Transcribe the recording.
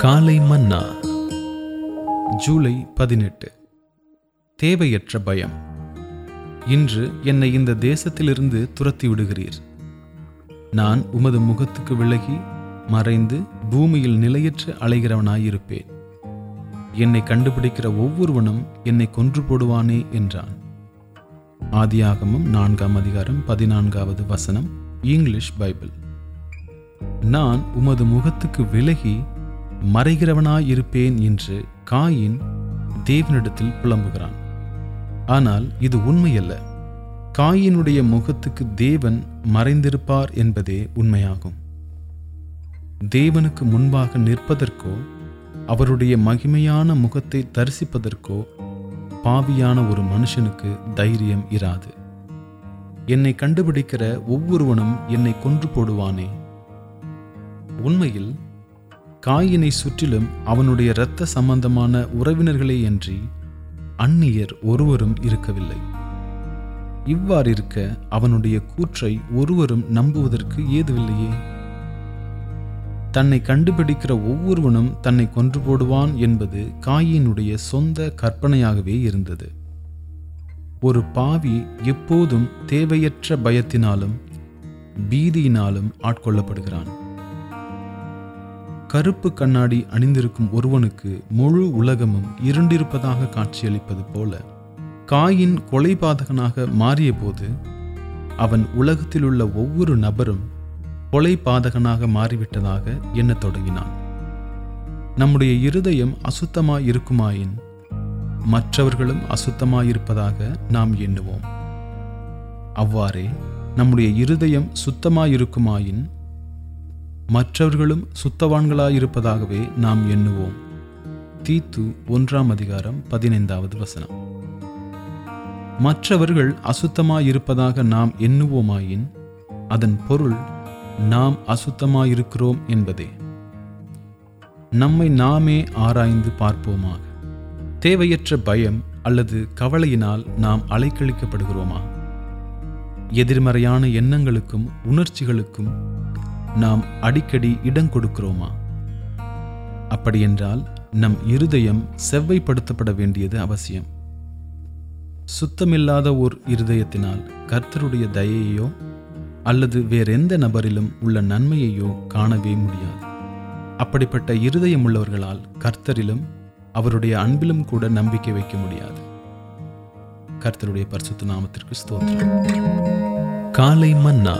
காலை மன்னா. ஜூலை பதினெட்டு. தேவையற்ற பயம். இன்று என்னை இந்த தேசத்திலிருந்து துரத்தி விடுகிறீர். நான் உமது முகத்துக்கு விலகி மறைந்து பூமியில் நிலையற்ற அலைகிறவனாயிருப்பேன். என்னை கண்டுபிடிக்கிற ஒவ்வொருவனும் என்னை கொன்று போடுவானே என்றான். ஆதியாகமம் நான்காம் அதிகாரம் பதினான்காவது வசனம் இங்கிலீஷ் பைபிள். நான் உமது முகத்துக்கு விலகி மறைகிறவனாயிருப்பேன் என்று காயின் தேவனிடத்தில் புலம்புகிறான். ஆனால் இது உண்மையல்ல. காயினுடைய முகத்துக்கு தேவன் மறைந்திருப்பார் என்பதே உண்மையாகும். தேவனுக்கு முன்பாக நிற்பதற்கோ அவருடைய மகிமையான முகத்தை தரிசிப்பதற்கோ பாவியான ஒரு மனுஷனுக்கு தைரியம் இராது. என்னை கண்டுபிடிக்கிற ஒவ்வொருவனும் என்னை கொன்று போடுவானே. உண்மையில் காயினை சுற்றிலும் அவனுடைய இரத்த சம்பந்தமான உறவினர்களே அன்றி அந்நியர் ஒருவரும் இருக்கவில்லை. இவ்வாறிருக்க அவனுடைய கூற்றை ஒருவரும் நம்புவதற்கு ஏதுவில்லையே தன்னை கண்டுபிடிக்கிற ஒவ்வொருவனும் தன்னை கொன்று போடுவான் என்பது காயினுடைய சொந்த கற்பனையாகவே இருந்தது. ஒரு பாவி எப்போதும் தேவையற்ற பயத்தினாலும் பீதியினாலும் ஆட்கொள்ளப்படுகிறான். கருப்பு கண்ணாடி அணிந்திருக்கும் ஒருவனுக்கு முழு உலகமும் இருண்டிருப்பதாக காட்சியளிப்பது போல காயின் கொலைபாதகனாக மாறியபோது அவன் உலகத்திலுள்ள ஒவ்வொரு நபரும் கொலைபாதகனாக மாறிவிட்டதாக எண்ணத் தொடங்கினான். நம்முடைய இருதயம் அசுத்தமாய் இருக்குமாயின் மற்றவர்களும் அசுத்தமாயிருப்பதாக நாம் எண்ணுவோம். அவ்வாறே நம்முடைய இருதயம் சுத்தமாயிருக்குமாயின் மற்றவர்களும் சுத்தவான்களாயிருப்பதாகவே நாம் எண்ணுவோம். தீத்து ஒன்றாம் அதிகாரம் பதினைந்தாவது வசனம். மற்றவர்கள் அசுத்தமாயிருப்பதாக நாம் எண்ணுவோமாயின் அதன் பொருள் நாம் அசுத்தமாயிருக்கிறோம் என்பதே. நம்மை நாமே ஆராய்ந்து பார்ப்போமாக. தேவையற்ற பயம் அல்லது கவலையினால் நாம் அலைக்கழிக்கப்படுகிறோமா? எதிர்மறையான எண்ணங்களுக்கும் உணர்ச்சிகளுக்கும் நாம் அடிக்கடி இடம் கொடுக்கிறோமா? அப்படியென்றால் நம் இருதயம் செவ்வைப்படுத்தப்பட வேண்டியது அவசியம். சுத்தமில்லாத ஓர் இருதயத்தினால் கர்த்தருடைய தயையோ அல்லது வேறெந்த நபரிலும் உள்ள நன்மையையோ காணவே முடியாது. அப்படிப்பட்ட இருதயம் உள்ளவர்களால் கர்த்தரிலும் அவருடைய அன்பிலும் கூட நம்பிக்கை வைக்க முடியாது. கர்த்தருடைய பரிசுத்த நாமத்திற்கு ஸ்தோத்திரம். காலை மன்னா.